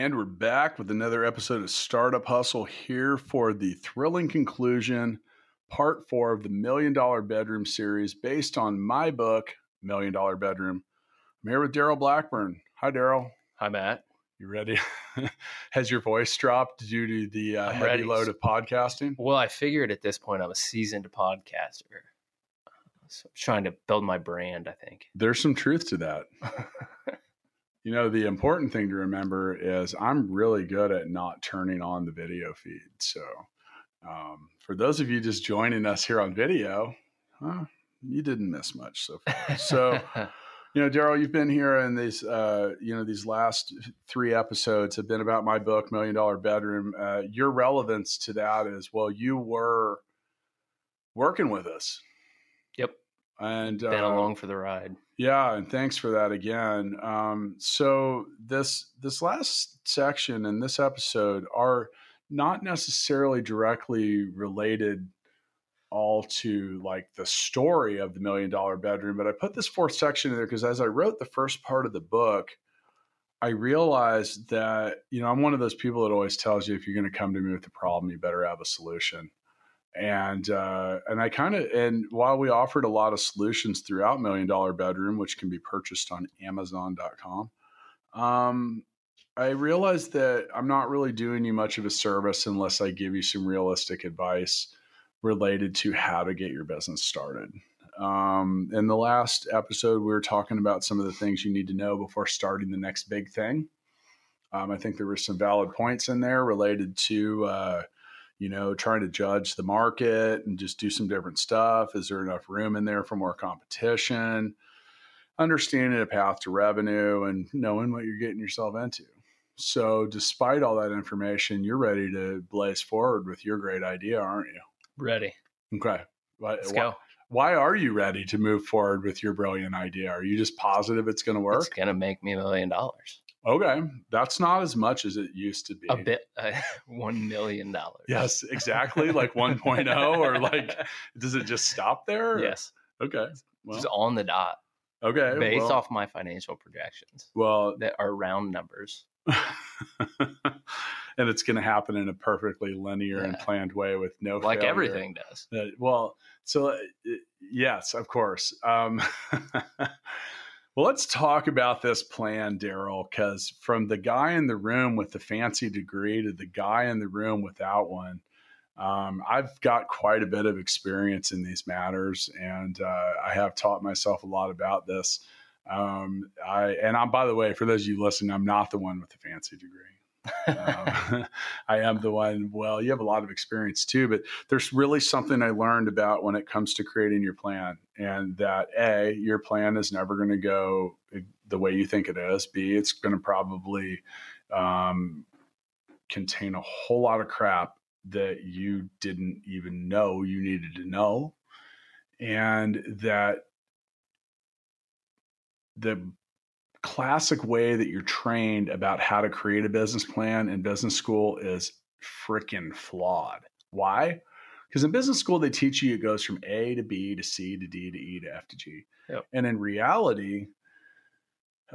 And we're back with another episode of Startup Hustle here for the thrilling conclusion, part four of the Million Dollar Bedroom series based on my book, Million Dollar Bedroom. I'm here with Daryl Blackburn. Hi, Daryl. Hi, Matt. You ready? Has your voice dropped due to the uh, heavy ready. load of podcasting? Well, I figured at this point I'm a seasoned podcaster. So I'm trying to build my brand, I think. There's some truth to that. You know, the important thing to remember is I'm really good at not turning on the video feed. So, um, for those of you just joining us here on video, huh, you didn't miss much so far. So, you know, Daryl, you've been here, and these, uh, you know, these last three episodes have been about my book, Million Dollar Bedroom. Uh, your relevance to that is, well, you were working with us, yep. and Been uh, along for the ride. Yeah, and thanks for that again. Um, so this this last section and this episode are not necessarily directly related all to like the story of the million dollar bedroom, but I put this fourth section in there because as I wrote the first part of the book, I realized that you know I'm one of those people that always tells you if you're going to come to me with a problem, you better have a solution and uh, and I kind of and while we offered a lot of solutions throughout Million Dollar Bedroom, which can be purchased on Amazon.com, um, I realized that I'm not really doing you much of a service unless I give you some realistic advice related to how to get your business started. Um, in the last episode, we were talking about some of the things you need to know before starting the next big thing. Um, I think there were some valid points in there related to. Uh, you know, trying to judge the market and just do some different stuff. Is there enough room in there for more competition? Understanding a path to revenue and knowing what you're getting yourself into. So, despite all that information, you're ready to blaze forward with your great idea, aren't you? Ready. Okay. Why, Let's why, go. why are you ready to move forward with your brilliant idea? Are you just positive it's going to work? It's going to make me a million dollars. Okay. That's not as much as it used to be. A bit, uh, $1 million. Yes, exactly. Like 1.0 or like, does it just stop there? or- Yes. Okay. Well, Just on the dot okay. based well, off my financial projections Well, that are round numbers. and it's going to happen in a perfectly linear and planned way with no Like failure. everything does. Uh, well, so uh, yes, of course. Um, well, let's talk about this plan, Daryl, because from the guy in the room with the fancy degree to the guy in the room without one, um, I've got quite a bit of experience in these matters, and uh, I have taught myself a lot about this. Um, I and I'm by the way, for those of you listening, I'm not the one with the fancy degree. Um, I am the one. Well, you have a lot of experience too, but there's really something I learned about when it comes to creating your plan, and that a your plan is never going to go the way you think it is. B it's going to probably um, contain a whole lot of crap that you didn't even know you needed to know, and that the classic way that you're trained about how to create a business plan in business school is freaking flawed. Why? Because in business school, they teach you it goes from A to B to C to D to E to F to G. Yep. And in reality,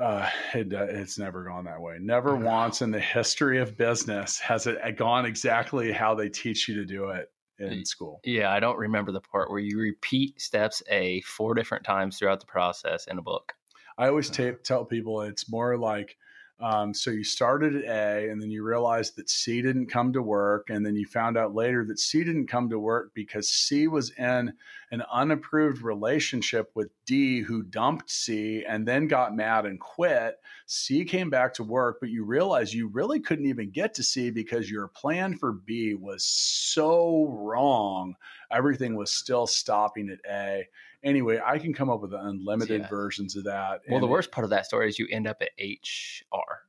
uh, it, uh, it's never gone that way. Never No. once in the history of business has it gone exactly how they teach you to do it in school. Yeah, I don't remember the part where you repeat steps A four different times throughout the process in a book. I always ta- tell people it's more like um, so you started at A and then you realized that C didn't come to work. And then you found out later that C didn't come to work because C was in an unapproved relationship with D, who dumped C and then got mad and quit. C came back to work, but you realize you really couldn't even get to C because your plan for B was so wrong. Everything was still stopping at A anyway, I can come up with unlimited Yeah. versions of that. Well, the worst part of that story is you end up at HR.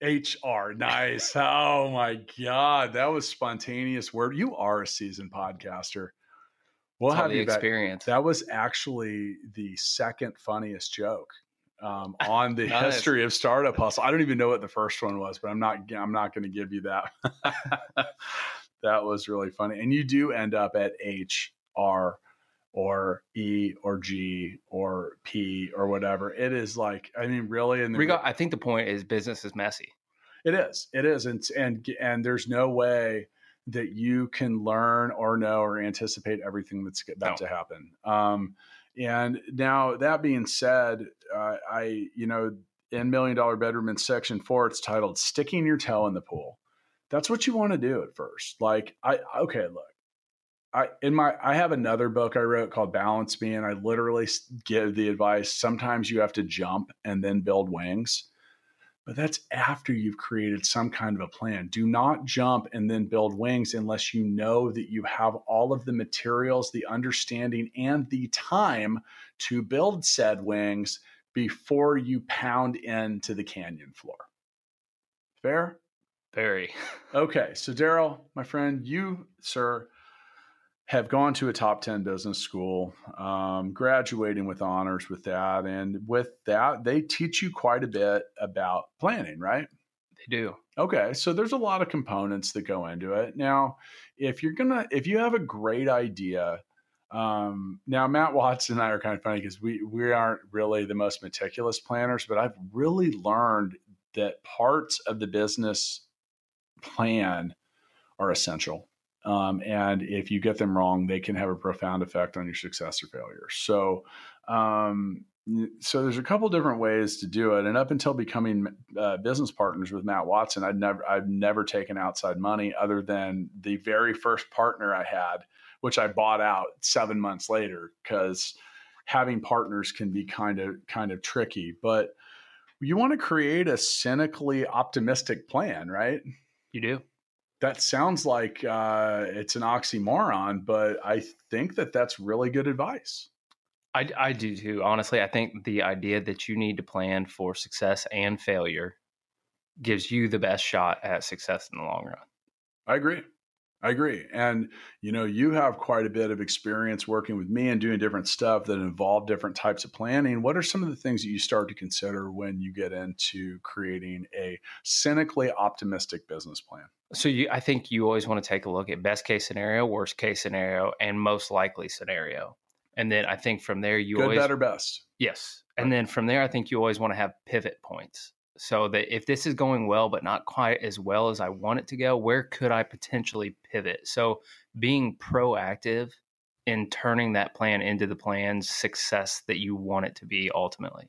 HR, nice. oh my god, that was spontaneous word. You are a seasoned podcaster. We'll It's have the back. experience. That was actually the second funniest joke um, on the history of startup hustle. I don't even know what the first one was, but I'm not. I'm not going to give you that. that was really funny, and you do end up at H R or E or G or P or whatever. It is like, I mean, really, in the Rega- I think the point is business is messy. it is. It is, and and and there's no way that you can learn or know or anticipate everything that's about No. to happen. Um, and now that being said, uh, I you know in Million Dollar Bedroom in section four, it's titled "Sticking Your Toe in the Pool." That's what you want to do at first. Like I okay, look. I in my I have another book I wrote called Balance Me, and I literally give the advice. Sometimes you have to jump and then build wings but that's after you've created some kind of a plan. Do not jump and then build wings unless you know that you have all of the materials, the understanding, and the time to build said wings before you pound into the canyon floor. Fair? Very. Okay, so Daryl, my friend, you, sir, have gone to a top 10 business school, um, graduating with honors with that. And with that, they teach you quite a bit about planning, right? They do. Okay, so there's a lot of components that go into it. Now, if you're gonna, if you have a great idea, um, now Matt Watson and I are kind of funny because we we aren't really the most meticulous planners, but I've really learned that parts of the business plan are essential. Um, and if you get them wrong, they can have a profound effect on your success or failure. So, um, so there's a couple different ways to do it. And up until becoming uh, business partners with Matt Watson, I'd never, I've never taken outside money other than the very first partner I had, which I bought out seven months later because having partners can be kind of, kind of tricky. But you want to create a cynically optimistic plan, right? You do. That sounds like uh, it's an oxymoron, but I think that that's really good advice. I, I do too. Honestly, I think the idea that you need to plan for success and failure gives you the best shot at success in the long run. I agree. I agree. And, you know, you have quite a bit of experience working with me and doing different stuff that involve different types of planning. What are some of the things that you start to consider when you get into creating a cynically optimistic business plan? So you, I think you always want to take a look at best case scenario, worst case scenario, and most likely scenario. And then I think from there you Good, always better, best. Yes. And then from there, I think you always want to have pivot points. So that if this is going well, but not quite as well as I want it to go, where could I potentially pivot? So being proactive in turning that plan into the plan's success that you want it to be ultimately.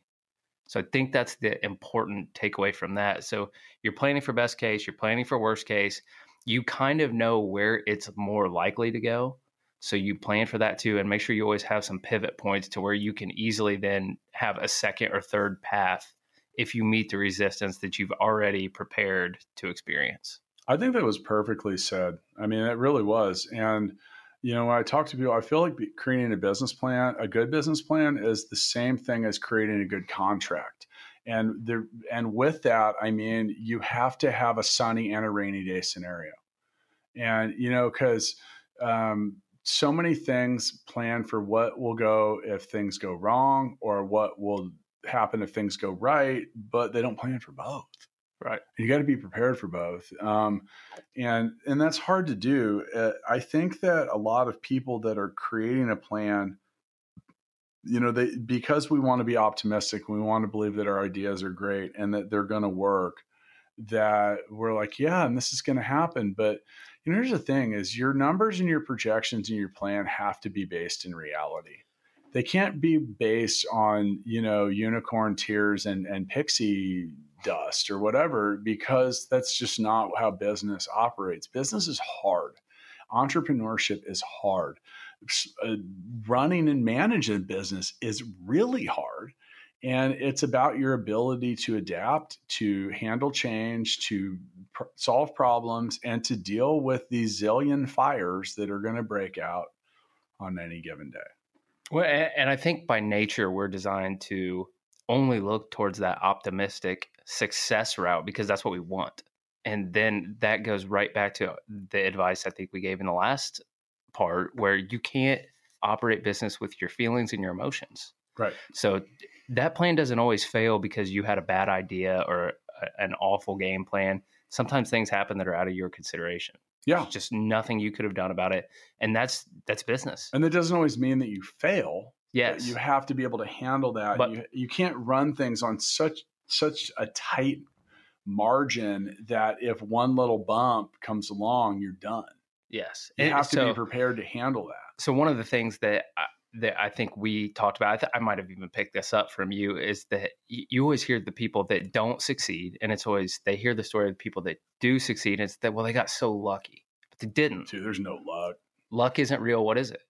So I think that's the important takeaway from that. So you're planning for best case, you're planning for worst case. You kind of know where it's more likely to go. So you plan for that too, and make sure you always have some pivot points to where you can easily then have a second or third path if you meet the resistance that you've already prepared to experience. I think that was perfectly said. I mean, it really was. And, you know, when I talk to people, I feel like creating a business plan, a good business plan is the same thing as creating a good contract. And there, and with that, I mean, you have to have a sunny and a rainy day scenario. And, you know, because um, so many things plan for what will go if things go wrong or what will happen if things go right, but they don't plan for both Right. you got to be prepared for both um, and and that's hard to do uh, i think that a lot of people that are creating a plan you know they because we want to be optimistic we want to believe that our ideas are great and that they're going to work that we're like yeah and this is going to happen but you know here's the thing is your numbers and your projections and your plan have to be based in reality they can't be based on you know unicorn tears and and pixie dust or whatever because that's just not how business operates. Business is hard. Entrepreneurship is hard. Uh, running and managing business is really hard and it's about your ability to adapt to handle change to pr- solve problems and to deal with these zillion fires that are going to break out on any given day Well, and I think by nature we're designed to only look towards that optimistic success route because that's what we want. And then that goes right back to the advice I think we gave in the last part where you can't operate business with your feelings and your emotions. Right. So that plan doesn't always fail because you had a bad idea or a, an awful game plan. Sometimes things happen that are out of your consideration. Yeah. There's just nothing you could have done about it. And that's that's business. And that doesn't always mean that you fail. Yes. You have to be able to handle that. But- you, you can't run things on such such a tight margin that if one little bump comes along, you're done. yes. You And have to so- be prepared to handle that. so one of the things that I, that I think we talked about, I, th- I might have even picked this up from you, is that y- you always hear the people that don't succeed, and it's always they hear the story of the people that do succeed. And it's that well, they got so lucky, but they didn't. Dude, there's no luck. Luck isn't real. What is it?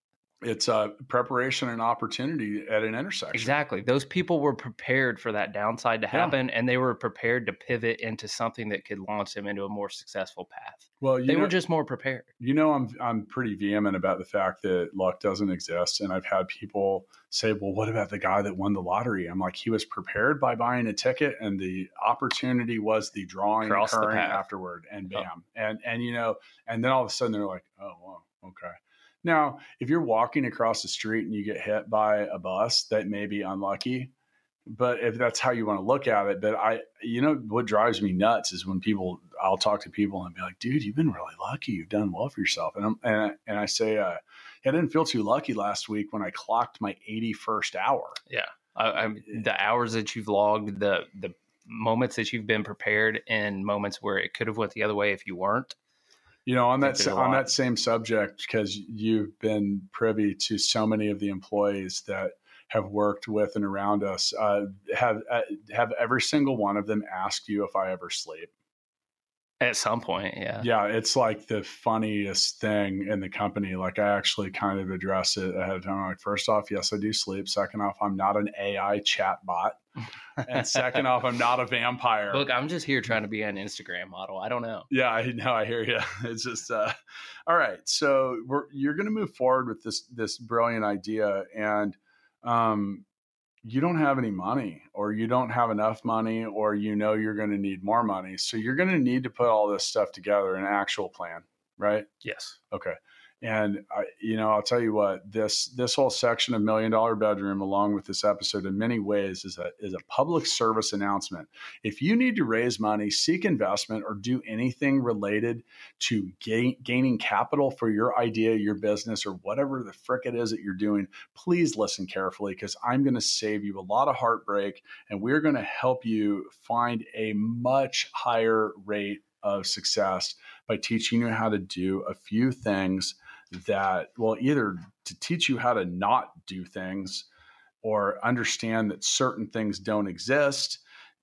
It's a preparation and opportunity at an intersection. Exactly. Those people were prepared for that downside to Yeah. happen, and they were prepared to pivot into something that could launch them into a more successful path. Well, you They know, were just more prepared. you know, I'm I'm pretty vehement about the fact that luck doesn't exist, and I've had people say, "Well, what about the guy that won the lottery?" I'm like, he was prepared by buying a ticket, and the opportunity was the drawing Cross occurring afterward, and Oh. bam, and and you know, and then all of a sudden they're like, "Oh, wow, okay." Now, if you're walking across the street and you get hit by a bus, that may be unlucky. But if that's how you want to look at it, but I, you know, what drives me nuts is when people, I'll talk to people and be like, dude, you've been really lucky. You've done well for yourself. And I'm, and, I- and I say, uh, I didn't feel too lucky last week when I clocked my 81st hour. Yeah. I, the hours that you've logged, the the moments that you've been prepared, and moments where it could have went the other way if you weren't. You know, on that on that same subject, because you've been privy to so many of the employees that have worked with and around us, uh, have uh, have every single one of them asked you if I ever sleep. At some point, yeah. Yeah, it's like the funniest thing in the company. Like I actually kind of address it ahead of time. Like first off, yes, I do sleep. Second off, I'm not an AI chat bot. And second off, I'm not a vampire. Look, I'm just here trying to be an Instagram model. I don't know. Yeah, I know. I hear you. It's just uh, all right. So we're you're going to move forward with this this brilliant idea, and um, you don't have any money, or you don't have enough money, or you know you're going to need more money. So you're going to need to put all this stuff together in an actual plan, right? Yes. Okay. And I, you know, I'll tell you what this this whole section of Million Dollar Bedroom, along with this episode, in many ways is a is a public service announcement. If you need to raise money, seek investment, or do anything related to gain, gaining capital for your idea, your business, or whatever the frick it is that you're doing, please listen carefully because I'm going to save you a lot of heartbreak, and we're going to help you find a much higher rate of success by teaching you how to do a few things that well either to teach you how to not do things or understand that certain things don't exist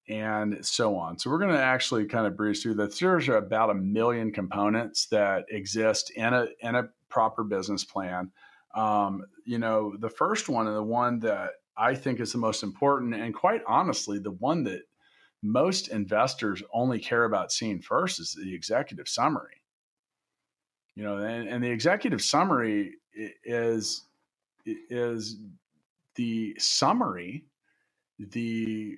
and so on. So we're going to actually kind of breeze through that. There's about a million components that exist in a in a proper business plan. Um, you know, the first one and the one that I think is the most important, and quite honestly, the one that most investors only care about seeing first is the executive summary. You know, and, and the executive summary is is the summary, the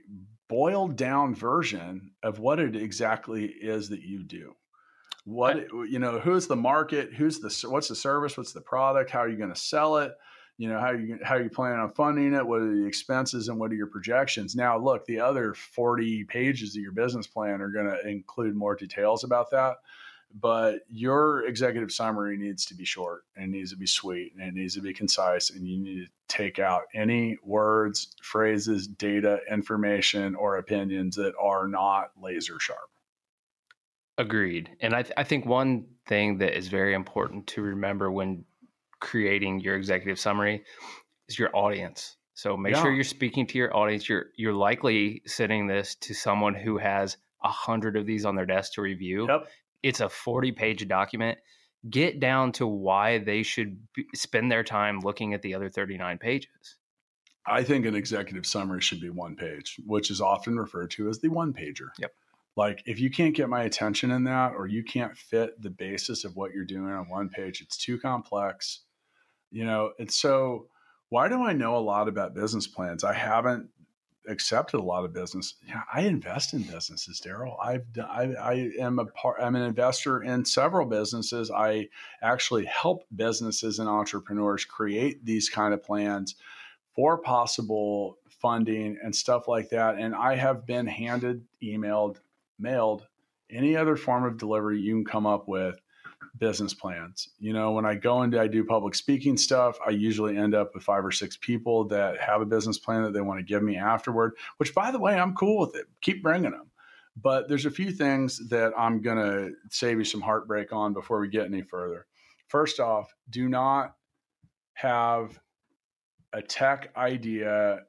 boiled down version of what it exactly is that you do. What you know, who's the market? Who's the what's the service? What's the product? How are you going to sell it? You know, how you how are you planning on funding it? What are the expenses and what are your projections? Now, look, the other forty pages of your business plan are going to include more details about that but your executive summary needs to be short and needs to be sweet and it needs to be concise and you need to take out any words phrases data information or opinions that are not laser sharp Agreed. And I, th- I think one thing that is very important to remember when creating your executive summary is your audience. So make sure you're speaking to your audience. You're you're likely sending this to someone who has a hundred of these on their desk to review. yep It's a 40 page document. Get down to why they should spend their time looking at the other 39 pages. i think an executive summary should be one page which is often referred to as the one pager Yep. like if you can't get my attention in that or you can't fit the basis of what you're doing on one page it's too complex you know and so why do i know a lot about business plans i haven't accepted a lot of business. Yeah, I invest in businesses, Daryl. I've I, I am a part. I'm an investor in several businesses. I actually help businesses and entrepreneurs create these kind of plans for possible funding and stuff like that. And I have been handed, emailed, mailed any other form of delivery you can come up with business plans. You know, when I go into I do public speaking stuff, I usually end up with five or six people that have a business plan that they want to give me afterward, which by the way, I'm cool with it. Keep bringing them. But there's a few things that I'm going to save you some heartbreak on before we get any further. First off, do not have a tech idea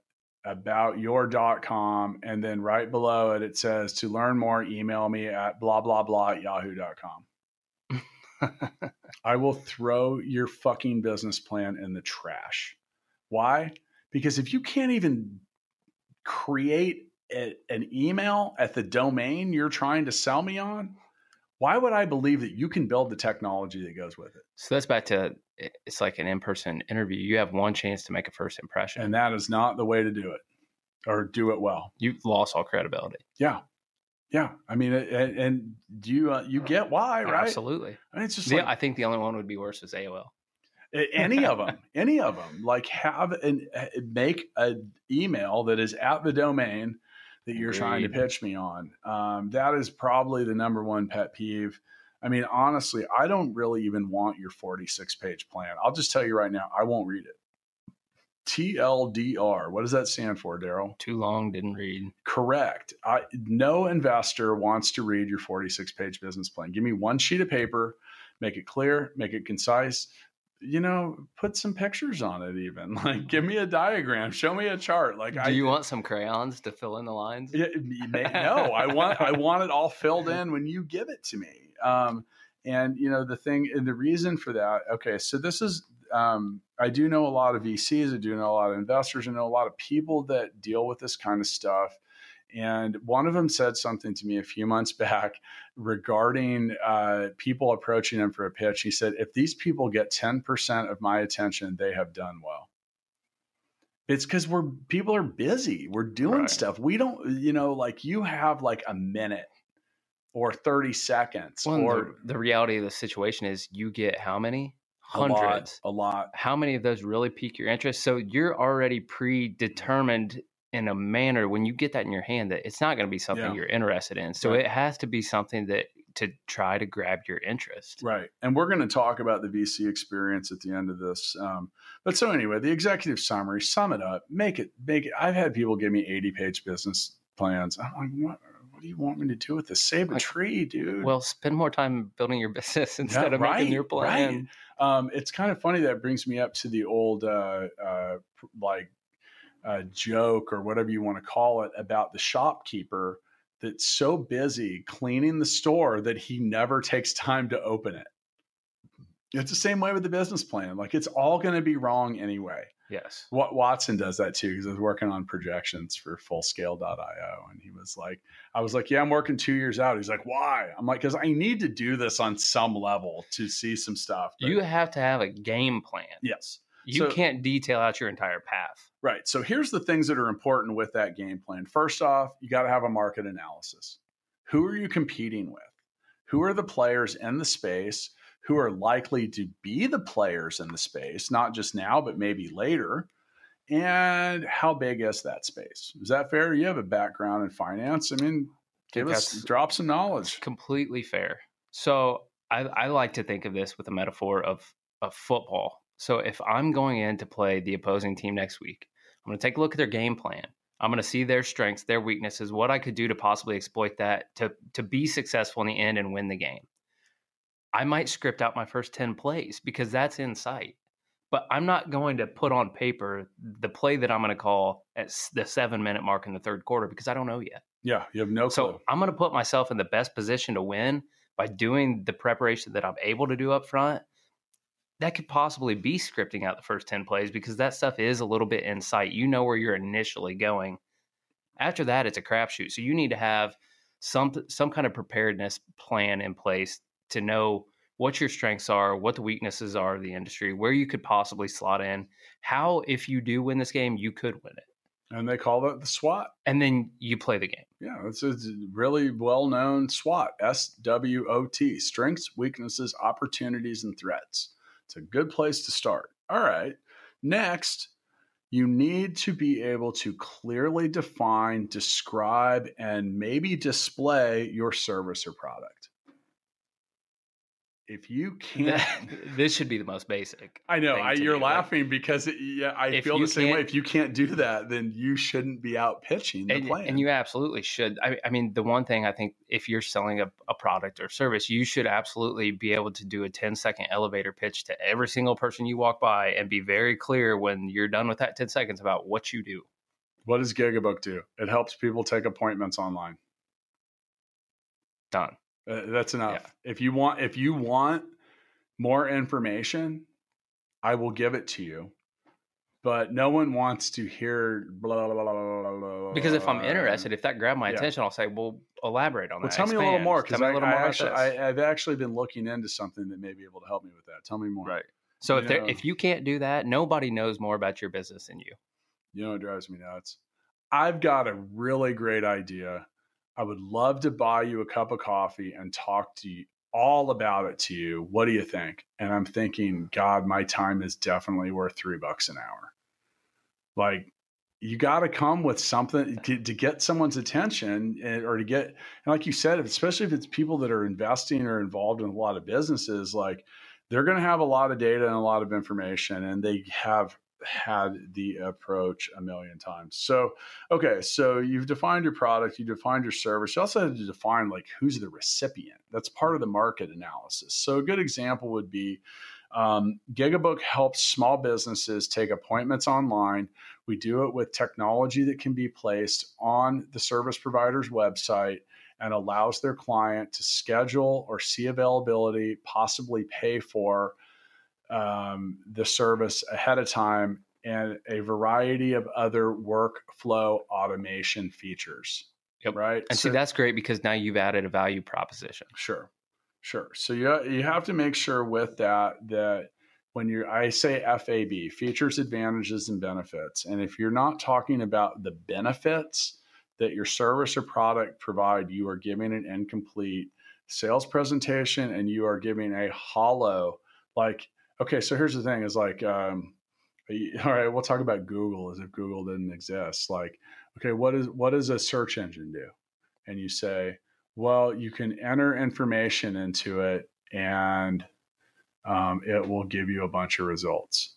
about your.com and then right below it it says to learn more email me at blah blah blah at yahoo.com I will throw your fucking business plan in the trash. Why? Because if you can't even create a, an email at the domain you're trying to sell me on, why would I believe that you can build the technology that goes with it? So that's back to it's like an in person interview. You have one chance to make a first impression. And that is not the way to do it or do it well. You've lost all credibility. Yeah. Yeah, I mean, and, and do you uh, you get why, right? Absolutely. I mean, it's just The- like I think the only one would be worse is AOL. any of them, any of them. Like have an uh, make an email that is at the domain that you're trying to pitch me on. Um, that is probably the number one pet peeve. I mean, honestly, I don't really even want your 46 page plan. I'll just tell you right now, I won't read it. TLDR. What does that stand for, Daryl? Too long, didn't read. Correct. I, no investor wants to read your 46 page business plan. Give me one sheet of paper, make it clear, make it concise. You know, put some pictures on it, even. Like, give me a diagram, show me a chart. Like, Do I you want some crayons to fill in the lines? Yeah, may- no, I want I want it all filled in when you give it to me. Um, and you know the thing, and the reason for that. Okay, so this is um, I do know a lot of VCs, I do know a lot of investors, I know a lot of people that deal with this kind of stuff. And one of them said something to me a few months back regarding uh, people approaching him for a pitch. He said, "If these people get ten percent of my attention, they have done well." It's because we're people are busy. We're doing Right. stuff. We don't, you know, like you have like a minute or thirty seconds Well, or the, the reality of the situation is you get how many? A lot, Hundreds. a lot. How many of those really pique your interest? So you're already predetermined in a manner when you get that in your hand that it's not going to be something Yeah. you're interested in. So Right. it has to be something that to try to grab your interest. Right. And we're going to talk about the VC experience at the end of this. Um, but so anyway, the executive summary, sum it up, make it, make it. I've had people give me 80 page business plans. I'm like, what, what do you want me to do with this? Save a Like, tree, dude. Well, spend more time building your business instead of making your plan. right. Um, it's kind of funny that brings me up to the old uh, uh, like uh, joke or whatever you want to call it about the shopkeeper that's so busy cleaning the store that he never takes time to open it. It's the same way with the business plan. Like it's all going to be wrong anyway. Yes. Wat- Watson does that too because I was working on projections for fullscale.io and he was like, I was like, yeah, I'm working two years out. He's like, why? I'm like, because I need to do this on some level to see some stuff. But- You have to have a game plan. yes. You So- can't detail out your entire path. Right. So here's the things that are important with that game plan. First off, you got to have a market analysis. Who are you competing with? Who are the players in the space? Who are likely to be the players in the space, not just now, but maybe later? And how big is that space? Is that fair? You have a background in finance. I mean, give us drop some knowledge. completely fair. So I, I like to think of this with a metaphor of, of football. So if I'm going in to play the opposing team next week, I'm going to take a look at their game plan. I'm going to see their strengths, their weaknesses, what I could do to possibly exploit that to to be successful in the end and win the game. I might script out my first 10 plays because that's in sight. But I'm not going to put on paper the play that I'm going to call at the 7 minute mark in the third quarter because I don't know yet. Yeah, you have no clue. So I'm going to put myself in the best position to win by doing the preparation that I'm able to do up front. That could possibly be scripting out the first 10 plays because that stuff is a little bit in sight. You know where you're initially going. After that, it's a crapshoot. So you need to have some some kind of preparedness plan in place to know what your strengths are, what the weaknesses are of the industry, where you could possibly slot in, how if you do win this game, you could win it. And they call it the SWOT. And then you play the game. Yeah, it's a really well known SWOT, S W O T, strengths, weaknesses, opportunities, and threats. It's a good place to start. All right. Next, you need to be able to clearly define, describe, and maybe display your service or product if you can't this should be the most basic i know I, you're laughing because it, yeah i feel the same way. if you can't do that then you shouldn't be out pitching the and, plan and you absolutely should. I, I, mean the one thing i think if you're selling a, a product or service you should absolutely be able to do a 10 second elevator pitch to every single person you walk by and be very clear when you're done with that 10 seconds about what you do. What does gigabook do? It helps people take appointments online. Done uh, that's enough. Yeah. If you want, if you want more information, I will give it to you. But no one wants to hear blah blah blah blah blah. Because if I'm interested, if that grabbed my yeah. attention, I'll say, "Well, elaborate on well, that." Tell Expand. me a little more because I, I actually, I, have actually been looking into something that may be able to help me with that. Tell me more. Right. So you if there, if you can't do that, nobody knows more about your business than you. You know what drives me nuts? I've got a really great idea I would love to buy you a cup of coffee and talk to you all about it to you. What do you think? And I'm thinking, God, my time is definitely worth three bucks an hour. Like, you got to come with something to, to, get someone's attention and, or to get, and like you said, especially if it's people that are investing or involved in a lot of businesses, like they're going to have a lot of data and a lot of information and they have had the approach a million times. So, okay, so you've defined your product, you defined your service. You also had to define like who's the recipient. That's part of the market analysis. So, a good example would be um, Gigabook helps small businesses take appointments online. We do it with technology that can be placed on the service provider's website and allows their client to schedule or see availability, possibly pay for um, the service ahead of time and a variety of other workflow automation features. Yep. Right. And so, see, that's great because now you've added a value proposition. Sure. Sure. So you, you have to make sure with that that when you're, I say FAB, features, advantages, and benefits. And if you're not talking about the benefits that your service or product provide, you are giving an incomplete sales presentation and you are giving a hollow, like okay, so here's the thing: is like, um, all right, we'll talk about Google as if Google didn't exist. Like, okay, what is what does a search engine do? And you say, well, you can enter information into it, and um, it will give you a bunch of results.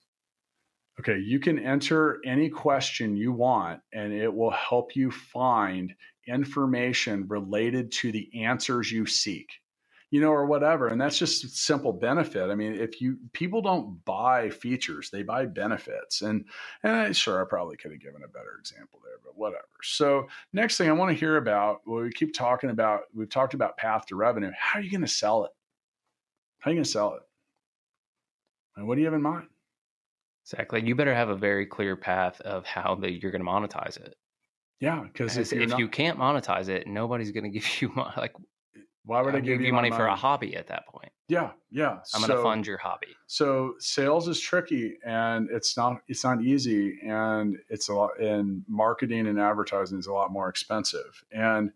Okay, you can enter any question you want, and it will help you find information related to the answers you seek you know, or whatever. And that's just simple benefit. I mean, if you people don't buy features, they buy benefits. And and I, sure, I probably could have given a better example there, but whatever. So next thing I want to hear about, well, we keep talking about, we've talked about path to revenue. How are you going to sell it? How are you going to sell it? And what do you have in mind? Exactly. You better have a very clear path of how that you're going to monetize it. Yeah, because if, if not, you can't monetize it, nobody's going to give you like why would I, I give, you money, money, for a hobby at that point? Yeah, yeah. I'm so, going to fund your hobby. So sales is tricky, and it's not it's not easy, and it's a lot. And marketing and advertising is a lot more expensive, and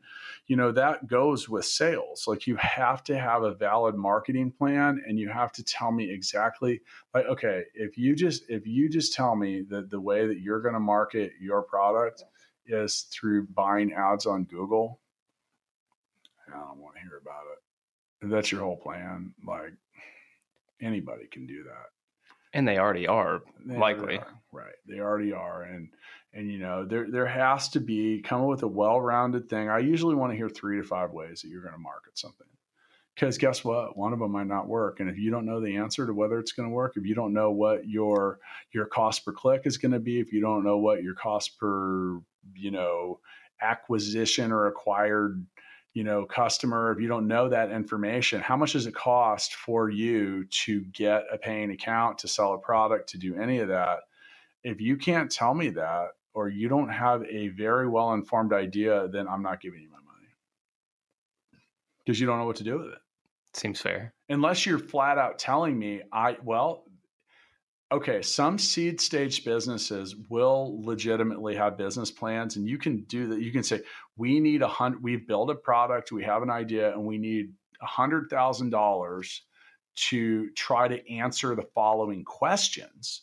you know that goes with sales. Like you have to have a valid marketing plan, and you have to tell me exactly. Like, okay, if you just if you just tell me that the way that you're going to market your product is through buying ads on Google I don't want to hear about it. If that's your whole plan, like anybody can do that. And they already are, they likely. Are, right. They already are. And and you know, there there has to be come up with a well-rounded thing. I usually want to hear three to five ways that you're going to market something. Because guess what? One of them might not work. And if you don't know the answer to whether it's going to work, if you don't know what your your cost per click is going to be, if you don't know what your cost per, you know, acquisition or acquired you know customer if you don't know that information how much does it cost for you to get a paying account to sell a product to do any of that? If you can't tell me that or you don't have a very well informed idea then i'm not giving you my money. Because you don't know what to do with it. Seems fair. Unless you're flat out telling me i well okay, some seed stage businesses will legitimately have business plans, and you can do that. You can say, we need a hundred, we've built a product, we have an idea, and we need a hundred thousand dollars to try to answer the following questions.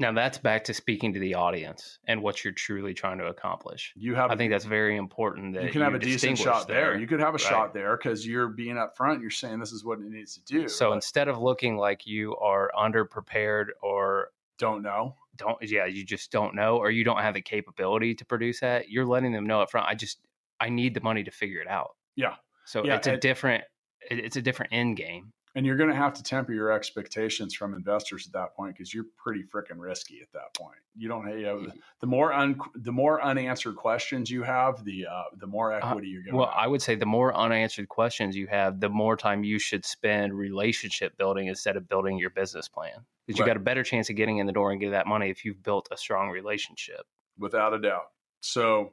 Now that's back to speaking to the audience and what you're truly trying to accomplish. You have, I think that's very important. That you can have a decent shot there. there. You could have a Right. shot there because you're being upfront. You're saying this is what it needs to do. So instead of looking like you are underprepared or don't know. don't, yeah, you just don't know or you don't have the capability to produce that, you're letting them know up front. I just, I need the money to figure it out. Yeah. So Yeah, it's a different, it's a different end game. And you're going to have to temper your expectations from investors at that point because you're pretty freaking risky at that point. You don't you know, the more un, the more unanswered questions you have, the uh, the more equity you're going Well, have. I would say the more unanswered questions you have, the more time you should spend relationship building instead of building your business plan. Because you Right. got a better chance of getting in the door and get that money if you've built a strong relationship. without a doubt. So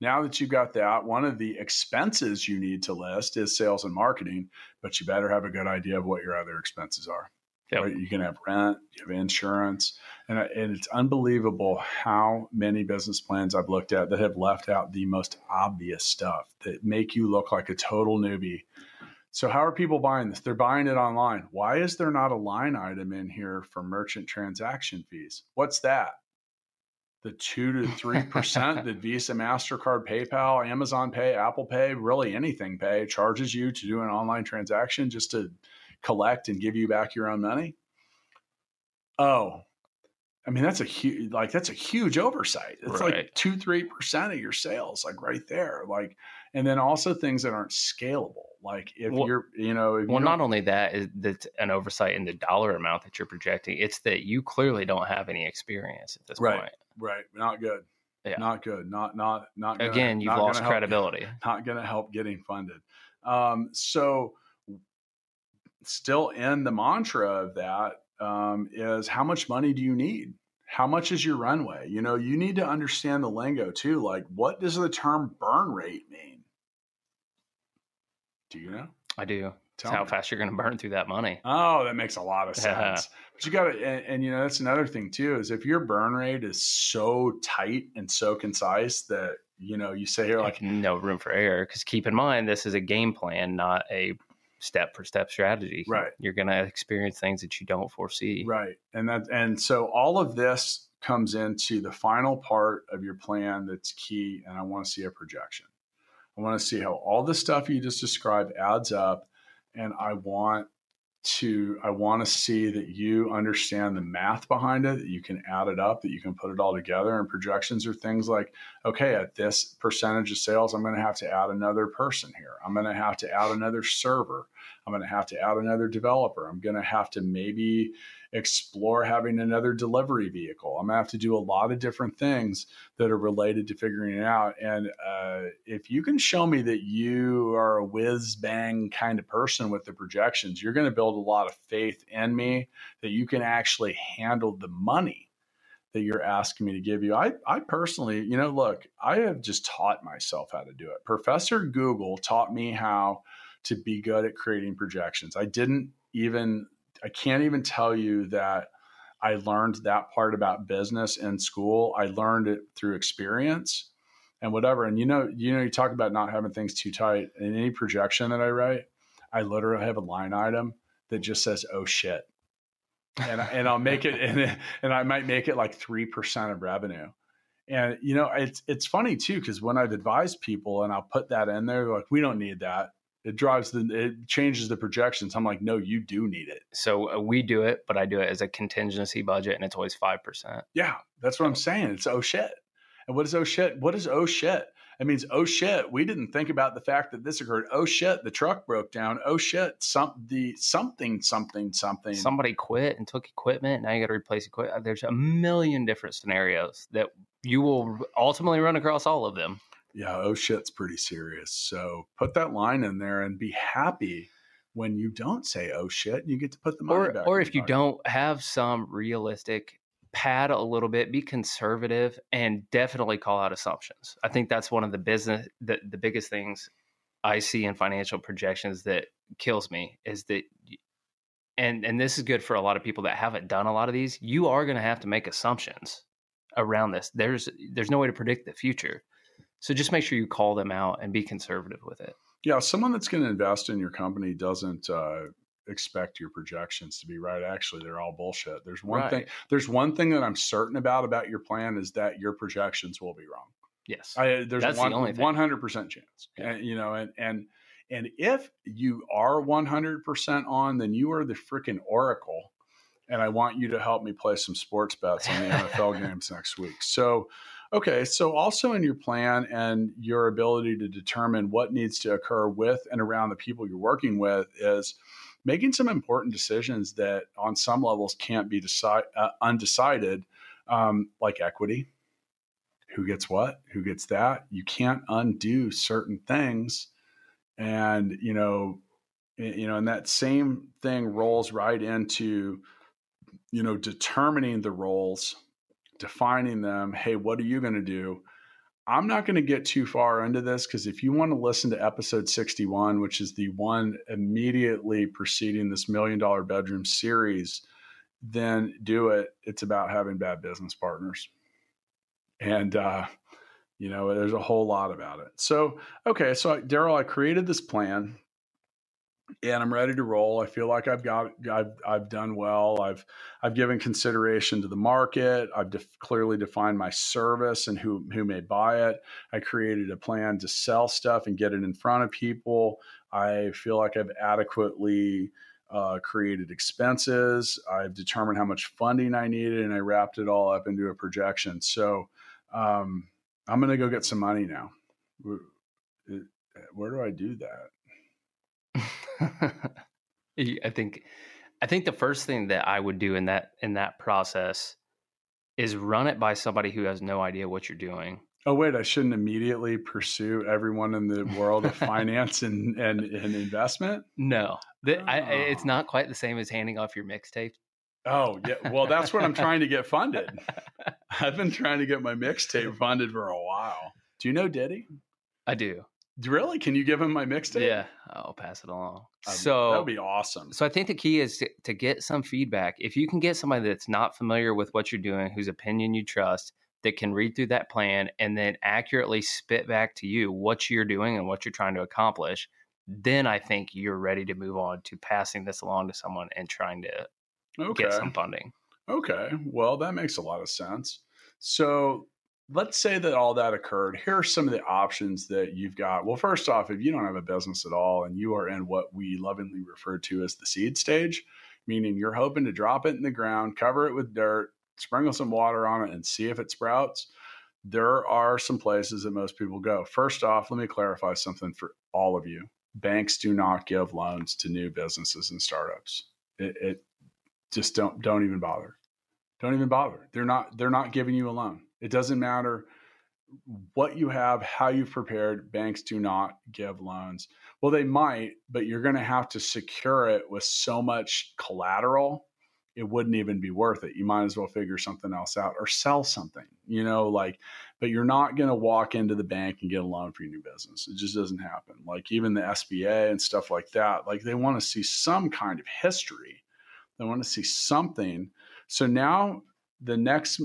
now that you've got that, one of the expenses you need to list is sales and marketing, but you better have a good idea of what your other expenses are. Yep. Right? You can have rent, you have insurance, and, uh, and it's unbelievable how many business plans I've looked at that have left out the most obvious stuff that make you look like a total newbie. So how are people buying this? They're buying it online. Why is there not a line item in here for merchant transaction fees? What's that? The two to three percent that Visa, Mastercard, PayPal, Amazon Pay, Apple Pay, really anything pay charges you to do an online transaction just to collect and give you back your own money. Oh, I mean that's a huge like that's a huge oversight. It's like two three percent of your sales, like right there. Like, and then also things that aren't scalable. Like if Well- you're, you know, if you Well, don't- not only that is that's an oversight in the dollar amount that you're projecting, it's that you clearly don't have any experience at this Right. point. Right, not good. Yeah. Not good. Not not not gonna- Again, you've not gonna lost help- credibility. not going to help getting funded. Um, so, still in the mantra of that um, is how much money do you need? How much is your runway? You know, you need to understand the lingo too. Like, what does the term burn rate mean? Do you know? I do. Tell how me. fast you're going to burn through that money. Oh, that makes a lot of sense. but you got to, and, and you know, that's another thing too. Is if your burn rate is so tight and so concise that you know you say here like Like no room for error. Because keep in mind, this is a game plan, not a step for step strategy. Right. You're going to experience things that you don't foresee. Right. And that and so all of this comes into the final part of your plan that's key and I want to see a projection. I want to see how all the stuff you just described adds up and I want to I want to see that you understand the math behind it, that you can add it up, that you can put it all together and projections are things like okay, at this percentage of sales I'm going to have to add another person here. I'm going to have to add another server. I'm going to have to add another developer. I'm going to have to maybe explore having another delivery vehicle. I'm going to have to do a lot of different things that are related to figuring it out. And uh, if you can show me that you are a whiz bang kind of person with the projections, you're going to build a lot of faith in me that you can actually handle the money that you're asking me to give you. I, I personally, you know, look, I have just taught myself how to do it. Professor Google taught me how to be good at creating projections. I didn't even, I can't even tell you that I learned that part about business in school. I learned it through experience and whatever. And you know, you know, you talk about not having things too tight. In any projection that I write, I literally have a line item that just says, "Oh shit," and I- and I'll make it, and and I might make it like three percent of revenue. And you know, it's it's funny too because when I've advised people and I'll put that in there, like, "We don't need that." It drives the, it changes the projections. I'm like, no, you do need it. So uh, we do it, but I do it as a contingency budget and it's always 5%. Yeah, that's what I'm saying. It's oh shit. And what is oh shit? What is oh shit? It means oh shit. We didn't think about the fact that this occurred. Oh shit, the truck broke down. Oh shit, some the something something something. Somebody quit and took equipment. Now you got to replace equipment. There's a million different scenarios that you will ultimately run across all of them. Yeah, oh shit's pretty serious. So put that line in there and be happy when you don't say oh shit. And you get to put the money or back. or if you don't have some realistic pad a little bit be conservative and definitely call out assumptions i think that's one of the business the, the biggest things i see in financial projections that kills me is that and and this is good for a lot of people that haven't done a lot of these. You are going to have to make assumptions around this. There's there's no way to predict the future. So just make sure you call them out and be conservative with it. Yeah, someone that's going to invest in your company doesn't uh, expect your projections to be right. Actually, they're all bullshit. There's one Right. thing. There's one thing that I'm certain about about your plan is that your projections will be wrong. Yes. I, there's That's the one one hundred percent chance. Yeah. And, you know, and and and if you are one hundred percent on, then you are the freaking oracle. And I want you to help me play some sports bets on the NFL games next week. So, okay, so also in your plan and your ability to determine what needs to occur with and around the people you're working with is making some important decisions that on some levels can't be decide, uh, undecided, um, like equity. Who gets what, who gets that. You can't undo certain things, and you know, you know, and that same thing rolls right into, you know, determining the roles, defining them. Hey, what are you going to do? I'm not going to get too far into this because if you want to listen to episode 61, which is the one immediately preceding this million dollar bedroom series, then do it. It's about having bad business partners and uh, you know there's a whole lot about it so okay so daryl i created this plan and i'm ready to roll i feel like i've got i've, I've done well i've i've given consideration to the market i've def- clearly defined my service and who who may buy it i created a plan to sell stuff and get it in front of people i feel like i've adequately uh, created expenses. I've determined how much funding I needed, and I wrapped it all up into a projection. So um, I'm going to go get some money now. Where, where do I do that? I think I think the first thing that I would do in that in that process is run it by somebody who has no idea what you're doing. Oh wait, I shouldn't immediately pursue everyone in the world of finance and, and, and investment. No, the, I, I- it's Oh. not quite the same as handing off your mixtape. Oh yeah, well that's what I'm trying to get funded. I've been trying to get my mixtape funded for a while. Do you know Diddy? I do. Really? Can you give him my mixtape? Yeah, I'll pass it along. Um, so that would be awesome. So I think the key is to, to get some feedback. If you can get somebody that's not familiar with what you're doing, whose opinion you trust, that can read through that plan and then accurately spit back to you what you're doing and what you're trying to accomplish, then I think you're ready to move on to passing this along to someone and trying to Okay. get some funding. Okay. Well, that makes a lot of sense. So let's say that all that occurred. Here are some of the options that you've got. Well, first off, if you don't have a business at all and you are in what we lovingly refer to as the seed stage, meaning you're hoping to drop it in the ground, cover it with dirt, sprinkle some water on it, and see if it sprouts, there are some places that most people go. First off, let me clarify something for all of you. Banks do not give loans to new businesses and startups. It, it just don't don't even bother. Don't even bother. They're not they're not giving you a loan. It doesn't matter what you have, how you've prepared. Banks do not give loans. Well, they might, but you're going to have to secure it with so much collateral. It wouldn't even be worth it. You might as well figure something else out or sell something, you know, like, but you're not going to walk into the bank and get a loan for your new business. It just doesn't happen. Like, even the SBA and stuff like that, like, they want to see some kind of history. They want to see something. So now the next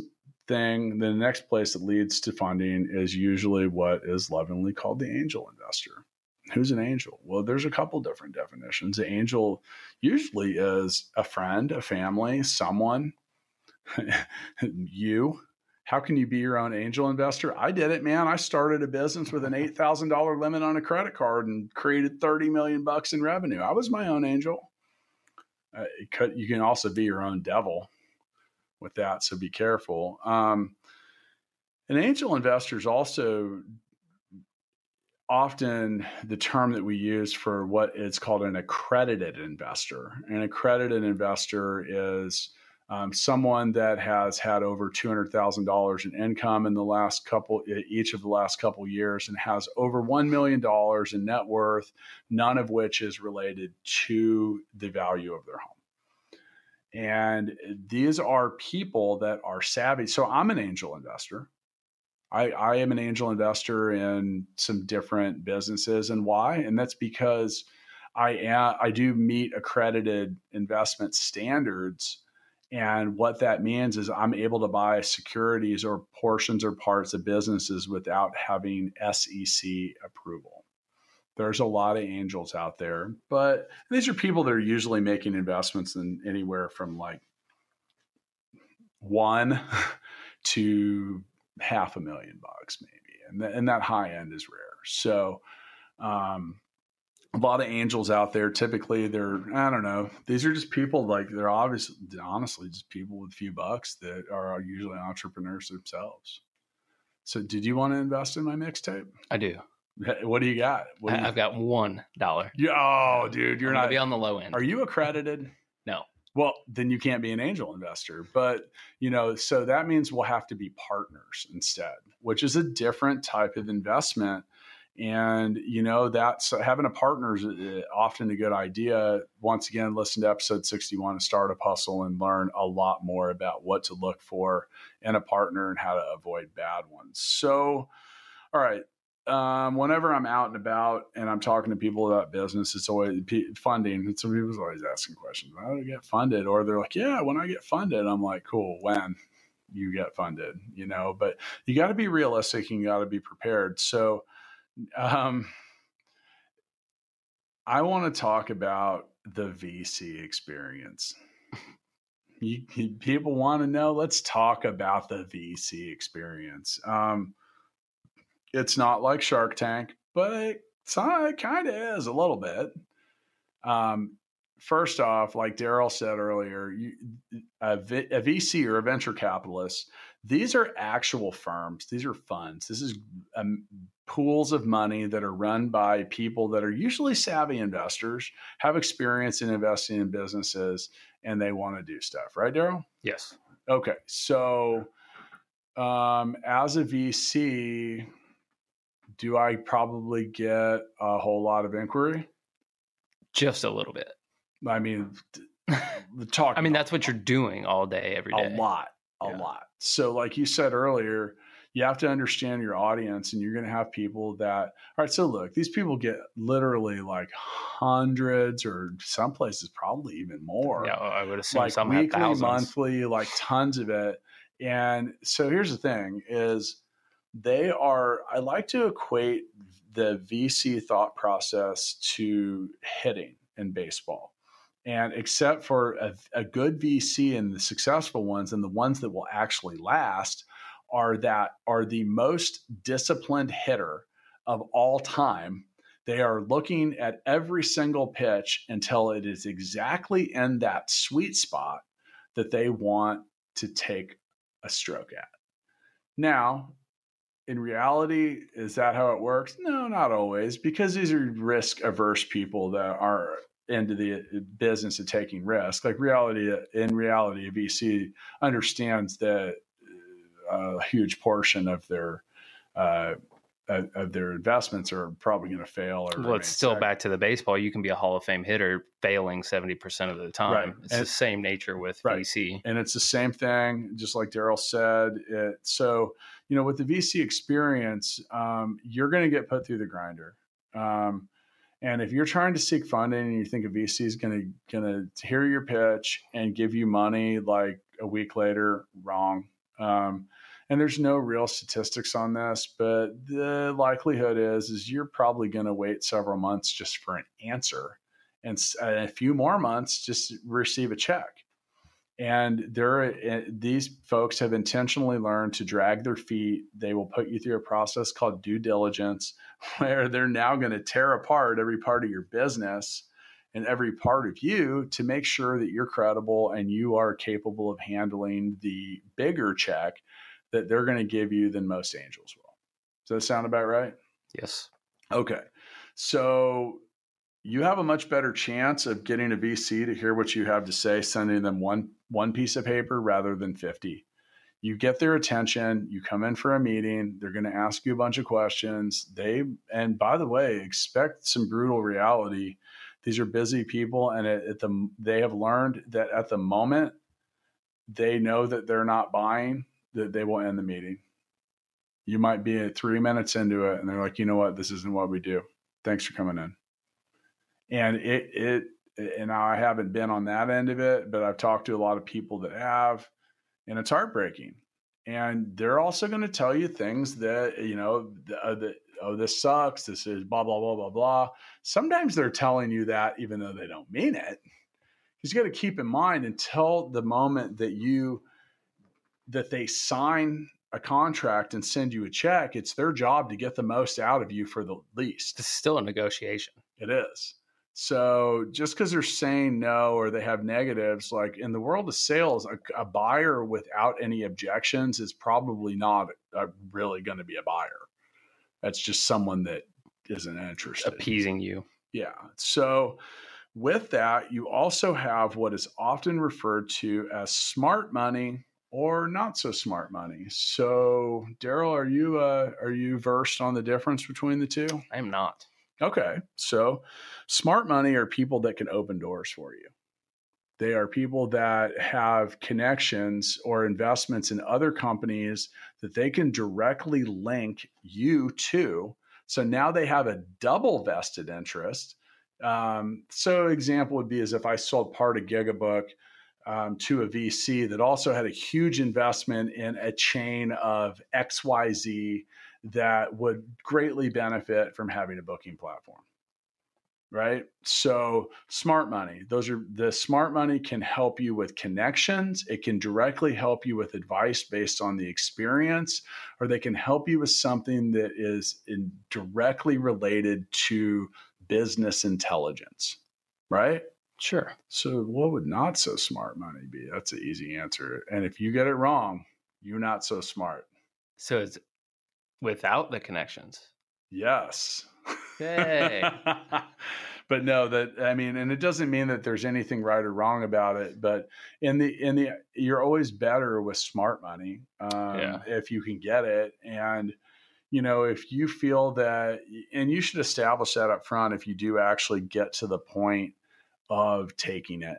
thing, the next place that leads to funding is usually what is lovingly called the angel investor. Who's an angel? Well, there's a couple different definitions. The angel usually is a friend, a family, someone, you. How can you be your own angel investor? I did it, man. I started a business with an $8,000 limit on a credit card and created 30 million bucks in revenue. I was my own angel. Uh, could, you can also be your own devil with that, so be careful. Um, an angel investor is also often the term that we use for what is called an accredited investor. An accredited investor is um, someone that has had over two hundred thousand dollars in income in the last couple, each of the last couple years, and has over one million dollars in net worth, none of which is related to the value of their home. And eh, these are people that are savvy. So I'm an angel investor. I, I am an angel investor in some different businesses. And why? And that's because I am, I do meet accredited investment standards. And what that means is I'm able to buy securities or portions or parts of businesses without having SEC approval. There's a lot of angels out there, but these are people that are usually making investments in anywhere from like one to half a million bucks, maybe. And, th- and that high end is rare. So, um, a lot of angels out there. Typically, they're I don't know. These are just people like they're obviously honestly just people with a few bucks that are usually entrepreneurs themselves. So, did you want to invest in my mixtape? I do. What do you got? Do you, I've got one dollar. Yeah, oh, dude, you're I'm not. be on the low end. Are you accredited? No. Well, then you can't be an angel investor. But, you know, so that means we'll have to be partners instead, which is a different type of investment. And, you know, that's having a partner is uh, often a good idea. Once again, listen to episode 61 of Startup Hustle and learn a lot more about what to look for in a partner and how to avoid bad ones. So, all right um, whenever I'm out and about and I'm talking to people about business, it's always funding. And some people's always asking questions. How do I get funded? Or they're like, yeah, when I get funded, I'm like, cool. When you get funded, you know, but you got to be realistic and you got to be prepared. So, um, I want to talk about the VC experience. You, people want to know. Let's talk about the VC experience. Um, it's not like Shark Tank, but it, kind of is a little bit. Um, first off, like Daryl said earlier, you, a, v, a VC or a venture capitalist, these are actual firms. These are funds. This is um, pools of money that are run by people that are usually savvy investors, have experience in investing in businesses, and they want to do stuff. Right, Daryl? Yes. Okay. So, um, as a VC, do I probably get a whole lot of inquiry? Just a little bit. I mean, the talk. I mean, that's what you're doing all day, every day. A lot, a yeah. lot. So, like you said earlier, you have to understand your audience, and you're going to have people that. All right, so look, these people get literally like hundreds, or some places probably even more. Yeah, I would assume like some weekly, monthly, like tons of it. And so here's the thing: is they are i like to equate the vc thought process to hitting in baseball. And except for a, a, good vc and the successful ones and the ones that will actually last are that are the most disciplined hitter of all time. They are looking at every single pitch until it is exactly in that sweet spot that they want to take a stroke at. Now in reality, is that how it works? No, not always, because these are risk averse people that are into the uh, business of taking risk. Like reality, in reality, a VC understands that uh, a huge portion of their uh, of their investments are probably going to fail. Or well, it's still back to the baseball. You can be a Hall of Fame hitter failing seventy percent of the time. Right. It's and, the same nature with right. VC, and it's the same thing. Just like Daryl said, it, so you know, with the VC experience, um, you're going to get put through the grinder. Um, and if you're trying to seek funding and you think a VC is going to going to hear your pitch and give you money like a week later, wrong. Um, and there's no real statistics on this, but the likelihood is is you're probably going to wait several months just for an answer, and a few more months just receive a check. And there eh, these folks have intentionally learned to drag their feet. They will put you through a process called due diligence where they're now going to tear apart every part of your business and every part of you to make sure that you're credible and you are capable of handling the bigger check that they're going to give you than most angels will does that sound about right yes okay so you have a much better chance of getting a VC to hear what you have to say, sending them one one piece of paper rather than 50. You get their attention, you come in for a meeting, they're going to ask you a bunch of questions. They and by the way, expect some brutal reality. These are busy people and at, at the they have learned that at the moment they know that they're not buying, that they will end the meeting. You might be 3 minutes into it and they're like, "You know what? This isn't what we do. Thanks for coming in." And it, it, and I haven't been on that end of it, but I've talked to a lot of people that have, and it's heartbreaking. And they're also going to tell you things that, you know, that, oh, oh, this sucks. This is blah, blah, blah, blah, blah. Sometimes they're telling you that even though they don't mean it. You got to keep in mind until the moment that you, that they sign a contract and send you a check, it's their job to get the most out of you for the least. It's still a negotiation. It is. So just because they're saying no or they have negatives, like in the world of sales, a, a buyer without any objections is probably not a, really going to be a buyer. That's just someone that isn't interested. Appeasing you. Yeah. So with that, you also have what is often referred to as smart money or not so smart money. So, Daryl, are you uh, are you versed on the difference between the two? I am not. Okay, so smart money are people that can open doors for you. They are people that have connections or investments in other companies that they can directly link you to. So now they have a double vested interest. Um, so, example would be as if I sold part of Gigabook um, to a VC that also had a huge investment in a chain of XYZ that would greatly benefit from having a booking platform. Right. So, smart money, those are the smart money can help you with connections. It can directly help you with advice based on the experience, or they can help you with something that is directly related to business intelligence. Right. Sure. So, what would not so smart money be? That's an easy answer. And if you get it wrong, you're not so smart. So, it's without the connections. Yes. Hey. but no, that I mean, and it doesn't mean that there's anything right or wrong about it. But in the in the, you're always better with smart money um, yeah. if you can get it. And you know, if you feel that, and you should establish that up front if you do actually get to the point of taking it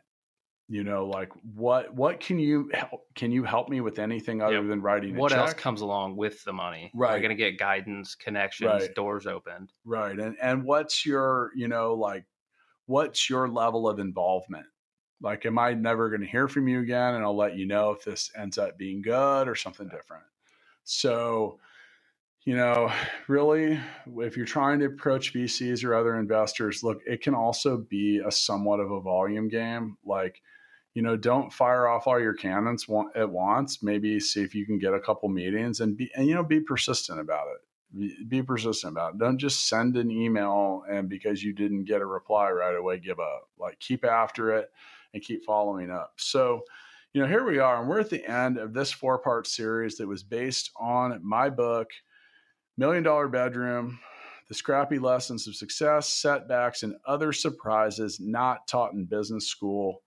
you know like what what can you help can you help me with anything other yep. than writing what else comes along with the money? Right. you're going to get guidance connections right. doors opened. Right and and what's your you know like what's your level of involvement? Like am i never going to hear from you again and i'll let you know if this ends up being good or something different? So you know, really, if you're trying to approach VCs or other investors, look, it can also be a somewhat of a volume game. Like, you know, don't fire off all your cannons at once. Maybe see if you can get a couple meetings and be, and you know, be persistent about it. Be, persistent about it. Don't just send an email and because you didn't get a reply right away, give up. Like, keep after it and keep following up. So, you know, here we are, and we're at the end of this four part series that was based on my book Million Dollar Bedroom, The Scrappy Lessons of Success, Setbacks, and Other Surprises Not Taught in Business School.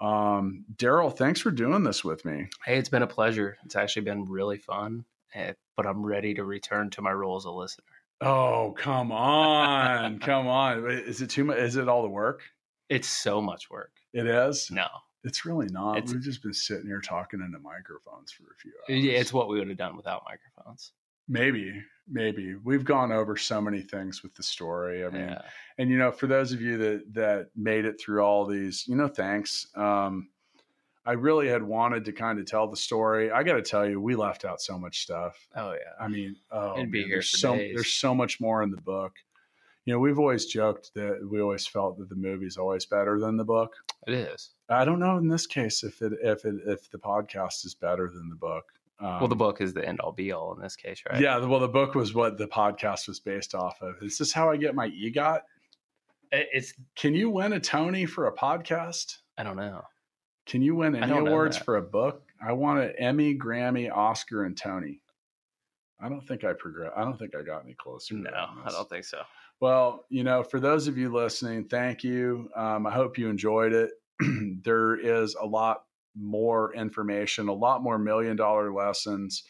Um, Daryl, thanks for doing this with me. Hey, it's been a pleasure. It's actually been really fun, eh, but I'm ready to return to my role as a listener. Oh, come on. come on. Is it too much? Is it all the work? It's so much work. It is? No. It's really not. It's, We've just been sitting here talking into microphones for a few hours. Yeah, it's what we would have done without microphones. Maybe, maybe we've gone over so many things with the story. I mean, yeah. and you know, for those of you that that made it through all these, you know, thanks. Um, I really had wanted to kind of tell the story. I got to tell you, we left out so much stuff. Oh yeah. I mean, oh, It'd be man, here there's so days. there's so much more in the book. You know, we've always joked that we always felt that the movie's always better than the book. It is. I don't know in this case if it if it if the podcast is better than the book. Um, well, the book is the end all be all in this case, right? Yeah. Well, the book was what the podcast was based off of. Is this how I get my EGOT? It's. Can you win a Tony for a podcast? I don't know. Can you win any awards for a book? I want an Emmy, Grammy, Oscar, and Tony. I don't think I progress. I don't think I got any closer. No, I don't think so. Well, you know, for those of you listening, thank you. Um, I hope you enjoyed it. there is a lot more information, a lot more million dollar lessons,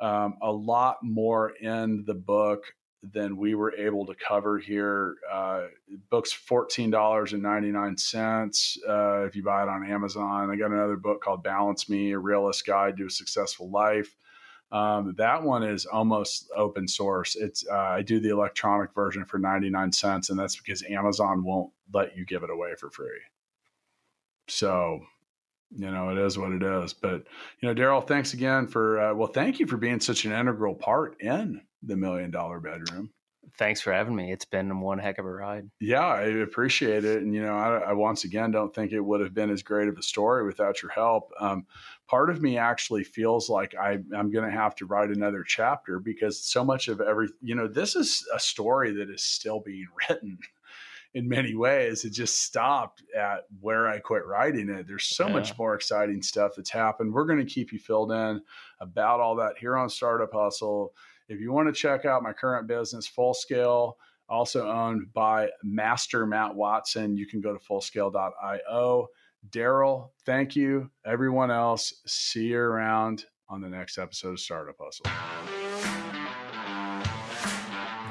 um, a lot more in the book than we were able to cover here. Uh, book's fourteen dollars and ninety nine cents uh, if you buy it on Amazon. I got another book called Balance Me: A Realist Guide to a Successful Life. Um, that one is almost open source. It's uh, I do the electronic version for 99 cents, and that's because Amazon won't let you give it away for free. So, you know, it is what it is. But you know, Daryl, thanks again for uh, well, thank you for being such an integral part in the Million Dollar Bedroom thanks for having me. It's been one heck of a ride. Yeah, I appreciate it. And, you know, I, I once again don't think it would have been as great of a story without your help. Um, part of me actually feels like I, I'm going to have to write another chapter because so much of every, you know, this is a story that is still being written in many ways. It just stopped at where I quit writing it. There's so yeah. much more exciting stuff that's happened. We're going to keep you filled in about all that here on Startup Hustle if you want to check out my current business, Full Scale, also owned by Master Matt Watson, you can go to fullscale.io. Daryl, thank you. Everyone else, see you around on the next episode of Startup Hustle.